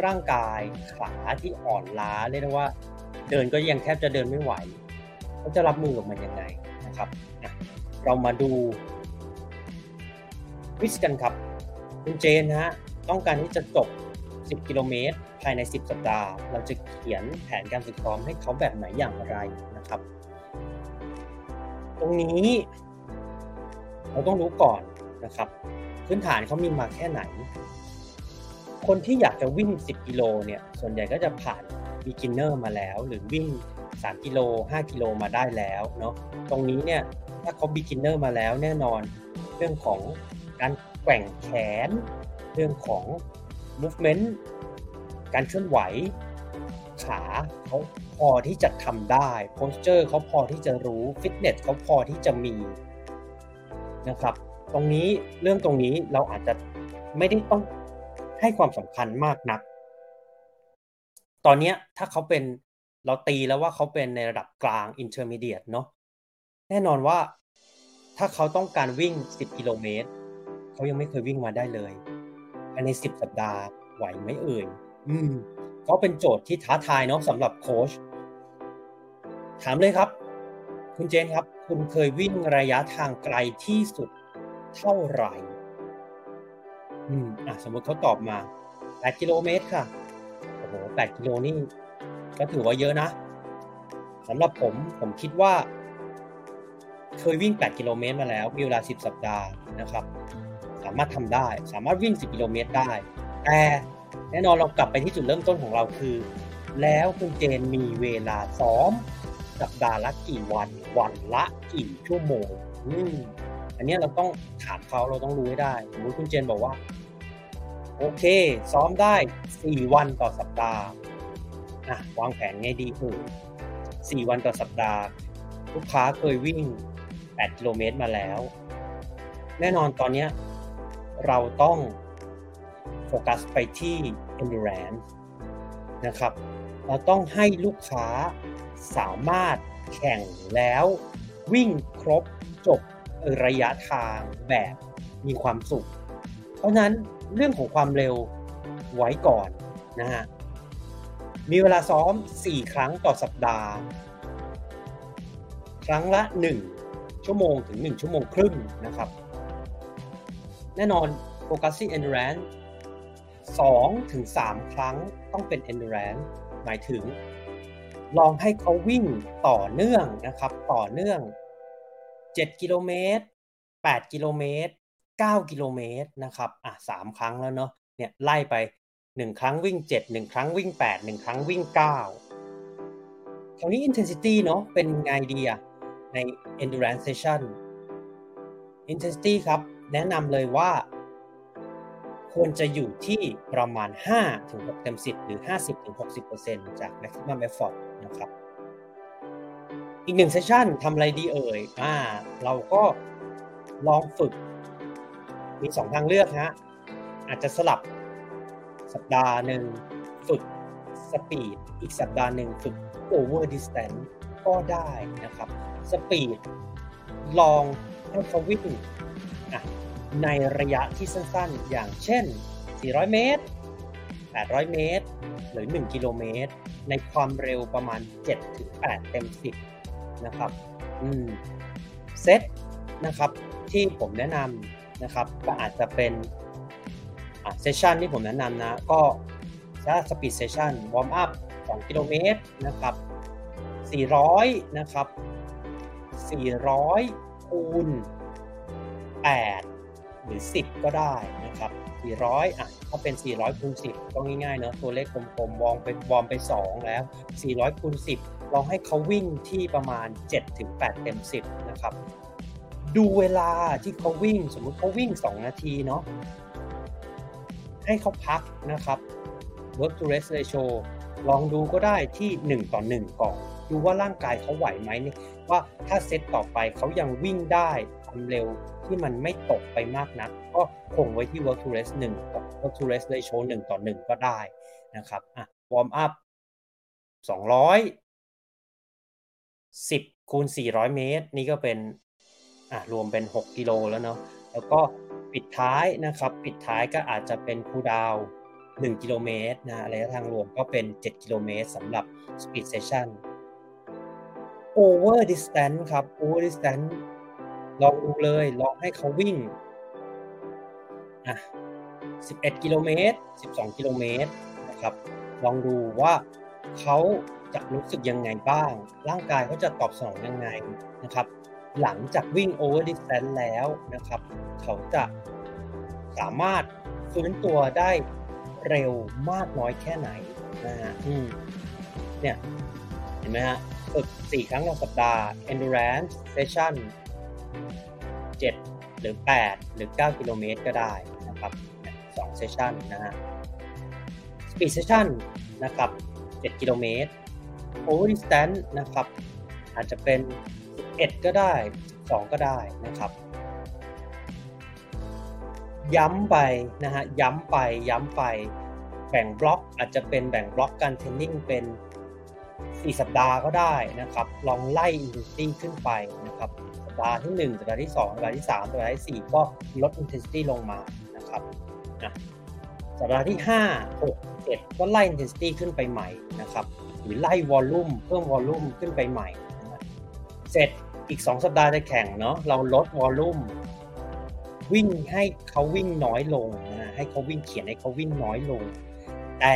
ร่างกายขาที่อ่อนล้าเรียกได้ว่า เดินก็ยังแทบจะเดินไม่ไหวเขาจะรับมือกับมันยังไงนะครับ เรามาดูวิสกันครับคุณเจนฮะต้องการที่จะจบ 10 กิโลเมตร ภายใน 10 สัปดาห์ เราจะเขียนแผนการฝึกซ้อมให้เขาแบบไหนอย่างไรนะครับ ตรงนี้ เราต้องรู้ก่อนนะครับ พื้นฐานเขามีมาแค่ไหน คนที่อยากจะวิ่ง 10 กิโลเนี่ย ส่วนใหญ่ก็จะผ่าน beginner มาแล้ว หรือวิ่ง 3 กิโล 5 กิโลมาได้แล้วเนาะตรงนี้เนี่ย ถ้าเขา beginner มาแล้วแน่นอน เรื่องของการแกว่งแขน เรื่องของ movement การเคลื่อนไหว ขาเขาพอที่จะทำได้ posture เขาพอที่จะรู้ fitness เขาพอที่จะมีนะครับ ตรงนี้เรื่องตรงนี้เราอาจจะไม่ได้ต้องให้ความสำคัญมากนัก ตอนนี้ถ้าเขาเป็นเราตีแล้วว่าเขาเป็นในระดับกลาง intermediate เนาะ แน่นอนว่า ถ้าเขาต้องการวิ่ง 10 กิโลเมตร เขายังไม่เคยวิ่งมาได้เลยภายใน 10 สัปดาห์ไหวไหมเอ่ยอืม ก็เป็นโจทย์ที่ท้าทายเนาะสำหรับโค้ชถามเลยครับ คุณเจนครับ คุณเคยวิ่งระยะทางไกลที่สุดเท่าไหร่ อืม อะ สมมติเขาตอบมา 8 กิโลเมตรค่ะ โอ้โห 8 กิโลนี่ก็ถือว่าเยอะนะสำหรับผมผมคิดว่า เคยวิ่ง 8 กิโลเมตรมาแล้ว มีเวลา 10 สัปดาห์นะครับ สามารถทำได้ สามารถวิ่ง 10 กิโลเมตรได้ แต่แน่นอนเรากลับไปที่จุดเริ่มต้นของเราคือ แล้วคุณเจนมีเวลาซ้อม สัปดาห์ละกี่วัน วันละกี่ชั่วโมงอืมอันนี้เราต้องถามเขาเราต้องรู้ให้ได้สมมติคุณเจนบอกว่า โอเค ซ้อมได้ 4 วันต่อสัปดาห์อะวางแผนไงดีคือ4วันต่อสัปดาห์ ลูกค้าเคยวิ่ง 8 กิโลเมตรมาแล้ว แน่นอนตอนนี้เราต้องโฟกัสไปที่ endurance นะครับ เราต้องให้ลูกค้าสามารถแข่งแล้ววิ่งครบจบระยะทางแบบมีความสุข เพราะนั้นเรื่องของความเร็วไว้ก่อนนะฮะ มีเวลาซ้อม 4 ครั้งต่อสัปดาห์ ครั้งละ 1 ชั่วโมงถึง 1 ชั่วโมงครึ่งนะครับ แน่นอน Focusing Endurance 2ถึง3ครั้งต้องเป็น Endurance หมายถึง ลองให้เขาวิ่งต่อเนื่องนะครับ ต่อเนื่อง 7 กิโลเมตร 8 กิโลเมตร 9 กิโลเมตรนะครับ อะ 3 ครั้งแล้วเนาะ เนี่ยไล่ไป 1 ครั้งวิ่ง 7 1 ครั้งวิ่ง 8 1 ครั้งวิ่ง 9คราวนี้ intensity เนาะเป็นไงดีอะ ใน endurance session intensity ครับ แนะนำเลยว่า ควรจะอยู่ที่ประมาณ 5 ถึง6เต็ม 10 หรือ 50 ถึง 60%จาก maximum effort นะครับ อีกหนึ่งเซสชันทำอะไรดีเอ่ยอ่าเราก็ลองฝึก มี 2 ทางเลือกฮะ อาจจะสลับสัปดาห์หนึ่งฝึกสปีด อีกสัปดาห์หนึ่งฝึก over distance ก็ได้นะครับ สปีดลองให้เขาวิ่งในระยะที่สั้นๆ อย่างเช่น 400 เมตร 800 เมตร หรือ 1 กิโลเมตร ในความเร็วประมาณ 7-8 เต็ม 10 นะครับ อืม เซตนะครับ ที่ผมแนะนำนะครับ ก็อาจจะเป็นเซสชันที่ผมแนะนำนะ ก็ถ้า speed session warm up 2 กิโลเมตรนะครับ 400 นะครับ 400 คูณ 8 หรือ 10 ก็ได้นะครับ 400 อะถ้าเป็น 400 คูณ 10 ก็ง่ายๆ เนาะตัวเลขกลมๆ warm ไป warm ไป 2 แล้ว 400 คูณ 10 ลองให้เขาวิ่งที่ประมาณ 7-8 เต็ม 10 นะครับ ดูเวลาที่เขาวิ่ง สมมุติเขาวิ่ง 2 นาทีเนาะ ให้เขาพักนะครับ work to rest ratio ลองดูก็ได้ที่ 1 ต่อ 1 ก่อน ดูว่าร่างกายเขาไหวไหมเนี่ยว่าถ้าเซตต่อไปเขายังวิ่งได้ความเร็วที่มันไม่ตกไปมากนัก ก็คงไว้ที่ work to rest 1ต่อ work to rest ratio 1ต่อ 1 ก็ได้นะครับอะ warm up 200 10คูณ400 เมตร นี่ก็เป็นอะรวมเป็น 6 กิโลแล้วเนาะแล้วก็ปิดท้ายนะครับ ปิดท้ายก็อาจจะเป็นคูดาว1กิโลเมตรนะระยะทางรวมก็เป็น 7 กิโลเมตรสำหรับ Speed Session Over Distance ครับ Over Distance ลองดูเลยลองให้เขาวิ่งอะ11 กิโลเมตร 12 กิโลเมตรนะครับ ลองดูว่าเขาจะรู้สึกยังไงบ้าง ร่างกายเขาจะตอบสนองยังไงนะครับ หลังจากวิ่ง over distance แล้วนะครับ เขาจะสามารถฟื้นตัวได้เร็วมากน้อยแค่ไหนนะฮะเนี่ย เห็นไหมฮะ ฝึก 4 ครั้งต่อสัปดาห์ endurance session 7 หรือ 8 หรือ 9 กิโลเมตรก็ได้นะครับ2 session นะฮะ speed session นะครับ 7 กิโลเมตร over distance นะครับ อาจจะเป็น 11 ก็ได้ 12 ก็ได้นะครับ ย้ำไปนะฮะ ย้ำไป ย้ำไป แบ่งบล็อกอาจจะเป็นแบ่งบล็อกการเทรนนิ่งเป็น 4 สัปดาห์ก็ได้นะครับ ลองไล่ intensity ขึ้นไปนะครับ สัปดาห์ที่ 1 สัปดาห์ที่ 2 สัปดาห์ที่ 3 สัปดาห์ที่ 4 ก็ลด intensity ลงมานะครับนะสัปดาห์ที่ 5 6 7 ก็ไล่ intensity ขึ้นไปใหม่นะครับ หรือไล่วอลลุ่มเพิ่มวอลลุ่มขึ้นไปใหม่นะเสร็จอีก 2 สัปดาห์จะแข่งเนาะ เราลดวอลลุ่มวิ่งให้เขาวิ่งน้อยลงนะให้เขาวิ่งเขียนให้เขาวิ่งน้อยลง แต่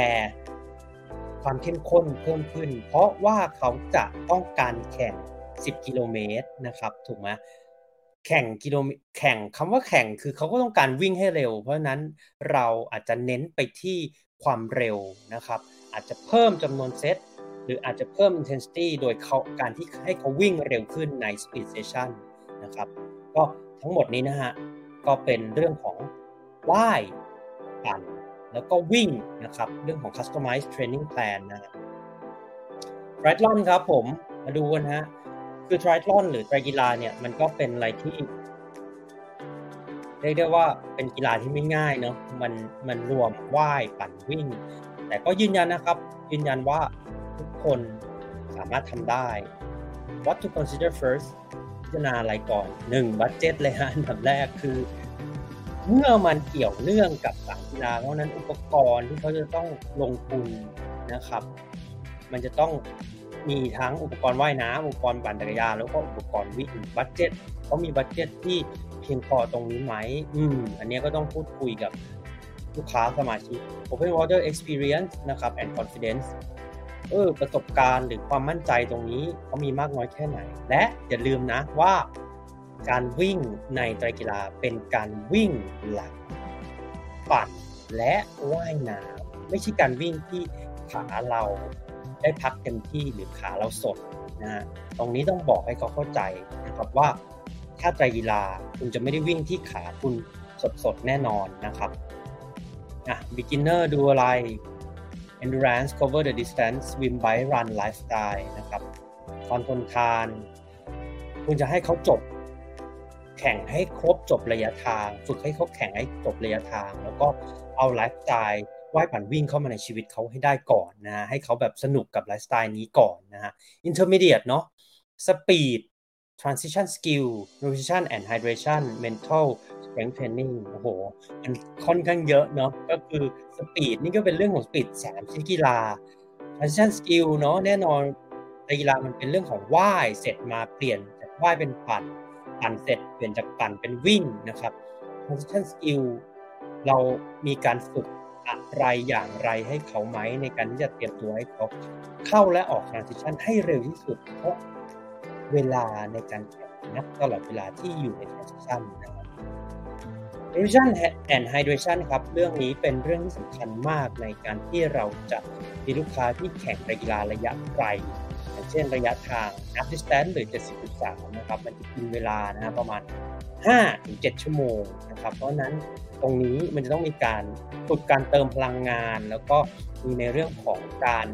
ความเข้มข้นเพิ่มขึ้น เพราะว่าเขาจะต้องการแข่ง 10 กิโลเมตรนะครับ ถูกไหมแข่งกิโลแข่งคำว่าแข่งคือเขาก็ต้องการวิ่งให้เร็ว เพราะนั้นเราอาจจะเน้นไปที่ความเร็วนะครับ อาจจะเพิ่มจำนวนเซตหรืออาจจะเพิ่ม intensity โดยเขาการที่ให้เขาวิ่งเร็วขึ้นใน speed session นะครับก็ทั้งหมดนี้นะฮะก็เป็นเรื่องของว่ายปั่น แล้วก็วิ่งนะครับเรื่องของ customized training plan นะฮะ triathlon ครับผมมาดูกันฮะคือ triathlon หรือไตรกีฬาเนี่ยมันก็เป็นอะไรที่เรียกได้ว่าเป็นกีฬาที่ไม่ง่ายเนาะมันมันรวมว่ายปั่นวิ่ง แต่ก็ยืนยันนะครับ ยืนยันว่าทุกคนสามารถทำได้ What to consider first พิจารณาอะไรก่อนหนึ่งบัตเจ็ตเลยฮะอันดับแรกคือ เมื่อมันเกี่ยวเนื่องกับสายกีฬาเพราะนั้นอุปกรณ์ที่เขาจะต้องลงทุนนะครับ มันจะต้องมีทั้งอุปกรณ์ว่ายน้ำอุปกรณ์ปั่นจักรยานแล้วก็อุปกรณ์วิ่ง budget เขามี budget ที่เพียงพอตรงนี้ไหมอืมอันนี้ก็ต้องพูดคุยกับลูกค้าสมาชิก Open Water Experience นะครับ and Confidence เออประสบการณ์หรือความมั่นใจตรงนี้เขามีมากน้อยแค่ไหน และอย่าลืมนะว่า การวิ่งในไตรกีฬาเป็นการวิ่งหลังปั่นและว่ายน้ำไม่ใช่การวิ่งที่ขาเราได้พักเต็มที่หรือขาเราสดนะฮะตรงนี้ต้องบอกให้เขาเข้าใจนะครับว่าถ้าไตรกีฬาคุณจะไม่ได้วิ่งที่ขาคุณสดๆแน่นอนนะครับอะ beginner ดูอะไร endurance cover the distance swim bike run lifestyle นะครับความทนทาน คุณจะให้เขาจบ แข่งให้ครบจบระยะทาง ฝึกให้เขาแข่งให้จบระยะทาง แล้วก็เอาไลฟ์สไตล์ว่ายปั่นวิ่งเข้ามาในชีวิตเขาให้ได้ก่อนนะให้เขาแบบสนุกกับไลฟ์สไตล์นี้ก่อนนะฮะ intermediate เนาะ speed transition skill nutrition and hydration mental strength training โอ้โห มันค่อนข้างเยอะเนาะ ก็คือ speed นี่ก็เป็นเรื่องของ speed สามชนิดกีฬา transition skill เนาะแน่นอนกีฬามันเป็นเรื่องของว่าย เสร็จมาเปลี่ยนจากว่ายเป็นปั่น ปั่นเสร็จเปลี่ยนจากปั่นเป็นวิ่งนะครับ transition skill เรามีการฝึกอะไรอย่างไรให้เขาไหมในการที่จะเตรียมตัวให้เขาเข้าและออก transition ให้เร็วที่สุด เพราะเวลาในการแข่งนับตลอดเวลาที่อยู่ใน transition นะครับ nutrition and hydration ครับ เรื่องนี้เป็นเรื่องที่สำคัญมากในการที่เราจะมีลูกค้าที่แข่งกีฬาระยะไกล เช่นระยะทาง half distance หรือ 70.3 นะครับ มันจะกินเวลานะประมาณ 5-7 ชั่วโมงนะครับ เพราะนั้นตรงนี้มันจะต้องมีการฝึกการเติมพลังงาน แล้วก็มีในเรื่องของการ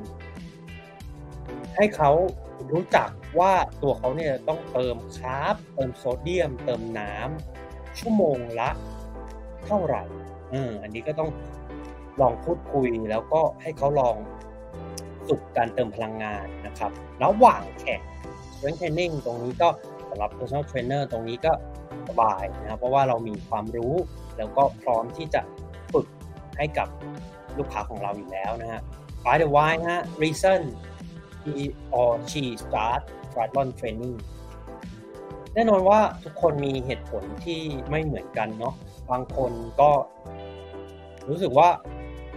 ให้เขารู้จักว่าตัวเขาเนี่ยต้องเติมคาร์บเติมโซเดียม เติมน้ำชั่วโมงละเท่าไหร่ออันนี้ก็ต้องลองพูดคุยแล้วก็ให้เขาลอง ฝึกการเติมพลังงานนะครับระหว่างแข่ง strength training ตรงนี้ก็สำหรับ personal trainer ตรงนี้ก็สบายนะครับเพราะว่าเรามีความรู้แล้วก็พร้อมที่จะฝึกให้กับลูกค้าของเราอยู่แล้วนะฮะ by the why นะ reason he or she start triathlon training แน่นอนว่าทุกคนมีเหตุผลที่ไม่เหมือนกันเนาะบางคนก็รู้สึกว่า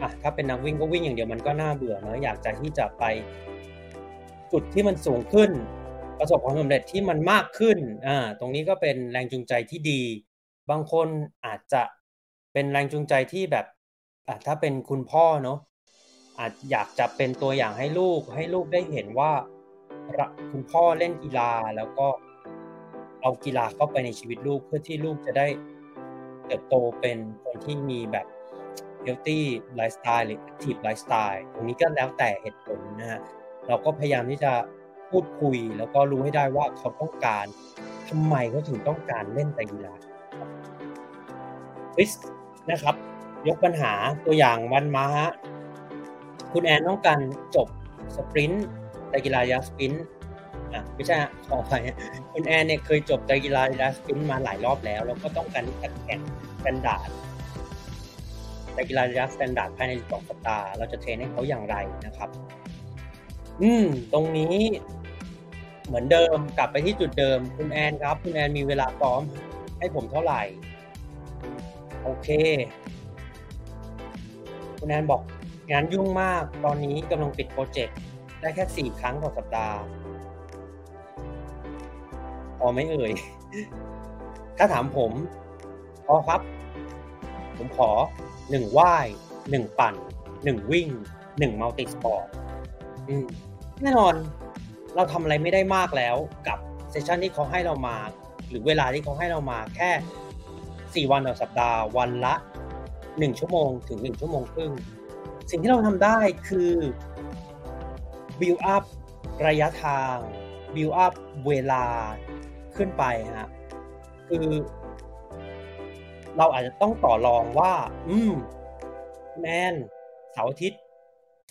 อะถ้าเป็นนักวิ่งก็วิ่งอย่างเดียวมันก็น่าเบื่อเนาะอยากจะที่จะไปจุดที่มันสูงขึ้น ประสบความสำเร็จที่มันมากขึ้นอ่าตรงนี้ก็เป็นแรงจูงใจที่ดี บางคนอาจจะเป็นแรงจูงใจที่แบบอะถ้าเป็นคุณพ่อเนาะอาจอยากจะเป็นตัวอย่างให้ลูกให้ลูกได้เห็นว่าคุณพ่อเล่นกีฬาแล้วก็เอากีฬาเข้าไปในชีวิตลูกเพื่อที่ลูกจะได้เติบโตเป็นคนที่มีแบบ healthy lifestyle หรือ active lifestyle ตรงนี้ก็แล้วแต่เหตุผลนะฮะเราก็พยายามที่จะพูดคุย แล้วก็รู้ให้ได้ว่าเขาต้องการทำไมเขาถึงต้องการเล่นแต่กีฬาริสนะครับ ยกปัญหาตัวอย่างวันมาฮะคุณแอนต้องการจบ sprint ไตรกีฬาระยะ sprint อะไม่ใช่ขออภัยคุณแอนเนี่ยเคยจบไตรกีฬาระยะ sprint มาหลายรอบแล้ว แล้วก็ต้องการที่จะแข่ง standard ไตรกีฬาระยะ standard ภายในสองสัปดาห์เราจะ train ให้เขาอย่างไรนะครับ อืม ตรงนี้ เหมือนเดิมกลับไปที่จุดเดิม คุณแอนครับ คุณแอนมีเวลาซ้อม ให้ผมเท่าไหร่ โอเค คุณแอนบอกงานยุ่งมาก ตอนนี้กำลังปิด project ได้แค่สี่ครั้งต่อสัปดาห์พอไม่เอ่ย ถ้าถามผมพอครับ ผมขอ หนึ่งว่ายหนึ่งปั่นหนึ่งวิ่งหนึ่ง multisport แน่นอนเราทำอะไรไม่ได้มากแล้วกับ session ที่เขาให้เรามา หรือเวลาที่เขาให้เรามาแค่ 4 วันต่อสัปดาห์วันละ 1 ชั่วโมงถึง 1 ชั่วโมงครึ่ง สิ่งที่เราทำได้คือ build up ระยะทาง build up เวลาขึ้นไปฮะคือ เราอาจจะต้องต่อรองว่า อืมแมนเสาร์อาทิตย์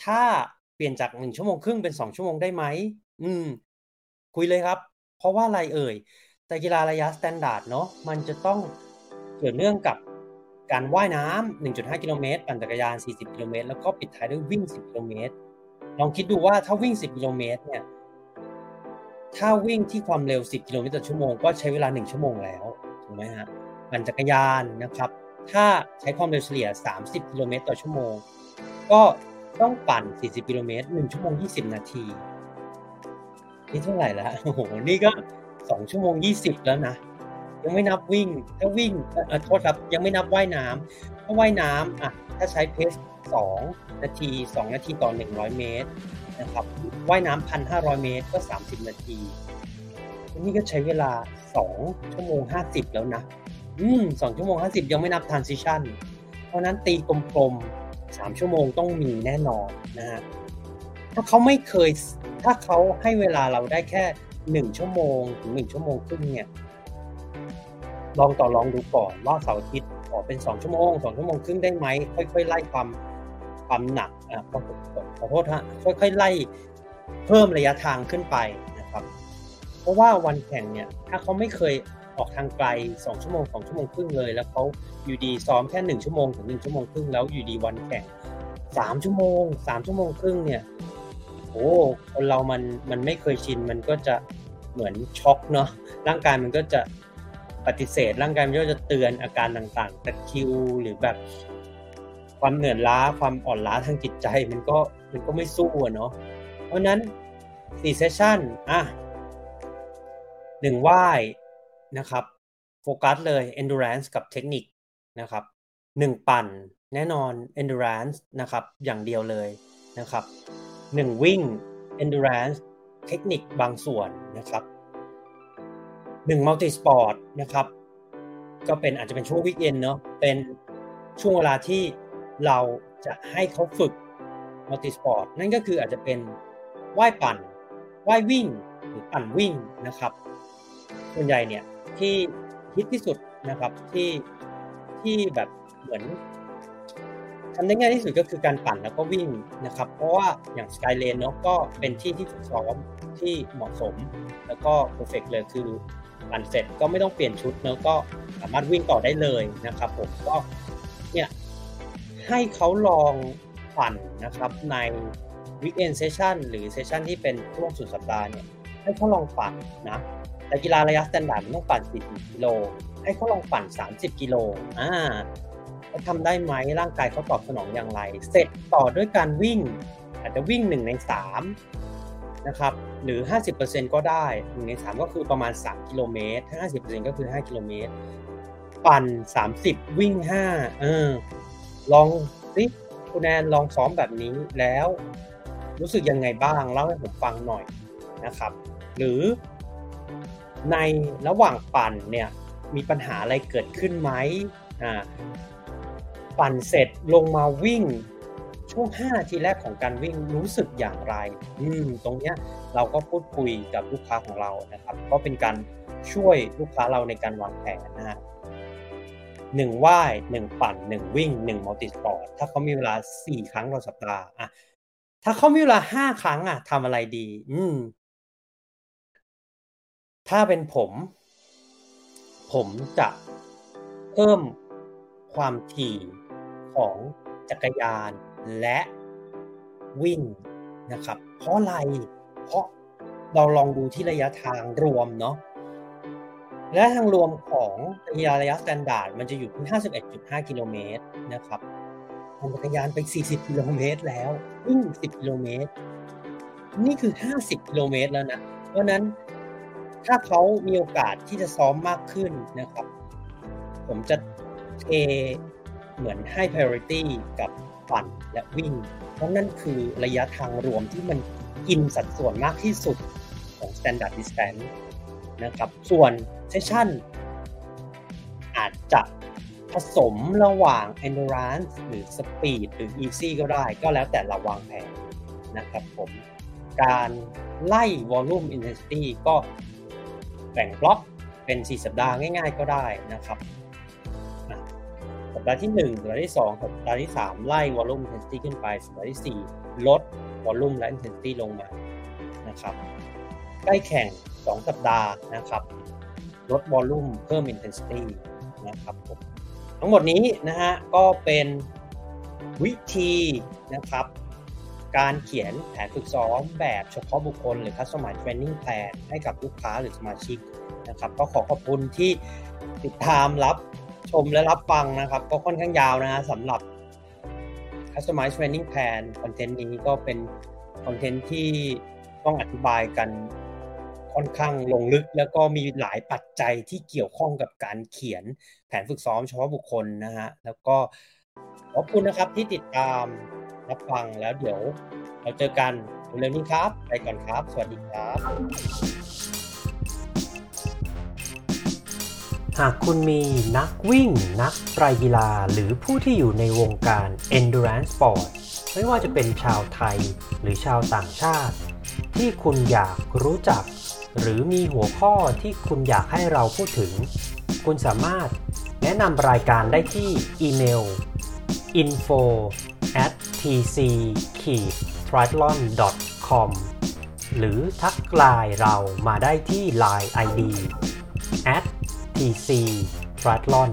ถ้าเปลี่ยนจากหนึ่งชั่วโมงครึ่งเป็นสองชั่วโมงได้ไหมอืม คุยเลยครับ เพราะว่าอะไรเอ่ย ไตรกีฬาระยะ standard เนาะมันจะต้องเกี่ยวเนื่องกับการว่ายน้ำ1.5 กิโลเมตรปั่นจักรยาน 40 กิโลเมตร แล้วก็ปิดท้ายด้วยวิ่ง 10 กิโลเมตร ลองคิดดูว่าถ้าวิ่ง 10 กิโลเมตร เนี่ย ถ้าวิ่งที่ความเร็ว 10 กิโลเมตรต่อชั่วโมง ก็ใช้เวลา 1 ชั่วโมงแล้ว ถูกไหมฮะ ปั่นจักรยานนะครับ ถ้าใช้ความเร็วเฉลี่ย 30 กิโลเมตรต่อชั่วโมง ก็ต้องปั่น 40 กิโลเมตร 1 ชั่วโมง 20 นาที นี่เท่าไหร่แล้วโอ้โห นี่ก็ 2 ชั่วโมง 20 แล้วนะ ยังไม่นับวิ่ง ถ้าวิ่งโทษครับ ยังไม่นับว่ายน้ำถ้าว่ายน้ำอะ ถ้าใช้เพส2 นาที 2 นาทีต่อ 100 เมตรนะครับว่ายน้ำ1,500 เมตรก็ 30 นาที นี่ก็ใช้เวลา 2 ชั่วโมง 50 แล้วนะ อืม2ชั่วโมง50ยังไม่นับ transition เพราะนั้นตีกลมๆ3ชั่วโมงต้องมีแน่นอนนะฮะถ้าเขาไม่เคย ถ้าเขาให้เวลาเราได้แค่1ชั่วโมงถึง1ชั่วโมงครึ่งเนี่ย ลองต่อลองดูก่อนว่าเสาร์อาทิตย์ขอเป็น2ชั่วโมง2ชั่วโมงครึ่งได้ไหมค่อยๆไล่ความความหนักอะขอโทษฮะค่อยๆไล่เพิ่มระยะทางขึ้นไปนะครับ เพราะว่าวันแข่งเนี่ย ถ้าเขาไม่เคย ออกทางไกล 2 ชั่วโมง 2 ชั่วโมงครึ่งเลย แล้วเขาอยู่ดีซ้อมแค่ 1 ชั่วโมงถึง 1 ชั่วโมงครึ่งแล้วอยู่ดีวันแข่ง 3 ชั่วโมง 3 ชั่วโมงครึ่งเนี่ยโอ้คนเรามันมันไม่เคยชินมันก็จะเหมือนช็อกเนาะร่างกายมันก็จะปฏิเสธ ร่างกายมันก็จะเตือนอาการต่างๆตะคิวหรือแบบความเหนื่อยล้าความอ่อนล้าทางจิตใจมันก็มันก็ไม่สู้อะเนาะเพราะนั้น4เซสชั่นอะหนึ่งว่าย นะครับโฟกัสเลย endurance กับเทคนิคนะครับหนึ่งปั่นแน่นอน endurance นะครับอย่างเดียวเลยนะครับหนึ่งวิ่ง endurance เทคนิคบางส่วนนะครับหนึ่ง multi sport นะครับก็เป็นอาจจะเป็นช่วงวิกเอนเนาะเป็นช่วงเวลาที่เราจะให้เขาฝึก multi sport นั่นก็คืออาจจะเป็นว่ายปั่นว่ายวิ่งหรือปั่นวิ่งนะครับส่วนใหญ่เนี่ย ที่ฮิตที่สุดนะครับที่ที่แบบเหมือนทำได้ง่ายที่สุดก็คือการปั่นแล้วก็วิ่งนะครับ เพราะว่าอย่างสกายเลนเนาะก็เป็นที่ที่ฝึกซ้อมที่เหมาะสม แล้วก็เพอร์เฟกเลยคือปั่นเสร็จก็ไม่ต้องเปลี่ยนชุดเนาะก็สามารถวิ่งต่อได้เลยนะครับ ผมก็เนี่ยให้เขาลองปั่นนะครับใน weekend session หรือ session ที่เป็นช่วงสุดสัปดาห์เนี่ยให้เขาลองปั่นนะ ไตรกีฬาระยะ standard มันต้องปั่น 40 กิโล ให้เขาลองปั่น 30 กิโลอ่าเขาทำได้ไหมร่างกายเขาตอบสนองอย่างไร เสร็จต่อด้วยการวิ่ง อาจจะวิ่ง 1 ใน 3 นะครับ หรือ 50%ก็ได้ 1 ใน 3 ก็คือประมาณ 3 กิโลเมตร ถ้า 50%ก็คือ 5 กิโลเมตร ปั่น 30 วิ่ง 5 เออ ลองสิคุณแอนลองซ้อมแบบนี้แล้ว รู้สึกยังไงบ้าง เล่าให้ผมฟังหน่อยนะครับ หรือ ในระหว่างปั่นเนี่ยมีปัญหาอะไรเกิดขึ้นไหมอ่าปั่นเสร็จลงมาวิ่งช่วง 5 นาทีแรกของการวิ่งรู้สึกอย่างไร อืม ตรงเนี้ยเราก็พูดคุยกับลูกค้าของเรานะครับ ก็เป็นการช่วยลูกค้าเราในการวางแผนนะฮะหนึ่งว่ายหนึ่งปั่นหนึ่งวิ่งหนึ่ง multisport ถ้าเขามีเวลาสี่ครั้งต่อสัปดาห์อะถ้าเขามีเวลาห้าครั้งอะทำอะไรดี อืม ถ้าเป็นผม ผมจะเพิ่มความถี่ของจักรยานและวิ่งนะครับ เพราะอะไร เพราะเราลองดูที่ระยะทางรวมเนาะระยะทางรวมของระยะระยะ standard มันจะอยู่ที่ 51.5 กิโลเมตรนะครับเพปั่นจักรยานไป 40 กิโลเมตรแล้ววิ่ง 10 กิโลเมตร นี่คือ 50 กิโลเมตรแล้วนะ เพราะนั้น ถ้าเขามีโอกาสที่จะซ้อมมากขึ้นนะครับ ผมจะเทเหมือนให้ priority กับปั่นและวิ่ง เพราะนั่นคือระยะทางรวมที่มันกินสัดส่วนมากที่สุดของ standard distance นะครับ ส่วนเซสชั่นอาจจะผสมระหว่าง endurance หรือ speed หรือ easy ก็ได้ ก็แล้วแต่เราวางแผนนะครับผม การไล่ volume intensity ก็ แบ่งบล็อกเป็น 4 สัปดาห์ง่าย ๆ ก็ได้นะครับสัปดาห์ที่1สัปดาห์ที่ 2 สัปดาห์ที่ 3 ไล่ volume intensity ขึ้นไป สัปดาห์ที่ 4 ลด volume และ intensity ลงมานะครับใกล้แข่ง 2 สัปดาห์นะครับ ลด volume เพิ่ม intensity นะครับผมทั้งหมดนี้นะฮะก็เป็นวิธีนะครับ การเขียนแผนฝึกซ้อมแบบเฉพาะบุคคล หรือ Customize Training Plan ให้กับลูกค้าหรือสมาชิกนะครับ ก็ขอขอบคุณที่ติดตามรับชมและรับฟังนะครับ ก็ค่อนข้างยาวนะฮะสำหรับ Customize Training Plan คอนเทนต์นี้ก็เป็นคอนเทนต์ที่ต้องอธิบายกันค่อนข้างลงลึก แล้วก็มีหลายปัจจัยที่เกี่ยวข้องกับการเขียนแผนฝึกซ้อมเฉพาะบุคคลนะฮะแล้วก็ขอบคุณนะครับที่ติดตาม รับฟังแล้วเดี๋ยวเราเจอกันเร็วๆนี้ครับ ไปก่อนครับ สวัสดีครับ หากคุณมีนักวิ่ง นักไตรกีฬา หรือผู้ที่อยู่ในวงการ endurance sport ไม่ว่าจะเป็นชาวไทยหรือชาวต่างชาติ ที่คุณอยากรู้จัก หรือมีหัวข้อที่คุณอยากให้เราพูดถึง คุณสามารถแนะนำรายการได้ที่อีเมล info at tc triathlon com หรือทักไลน์เรามาได้ที่ Line ID at tc triathlon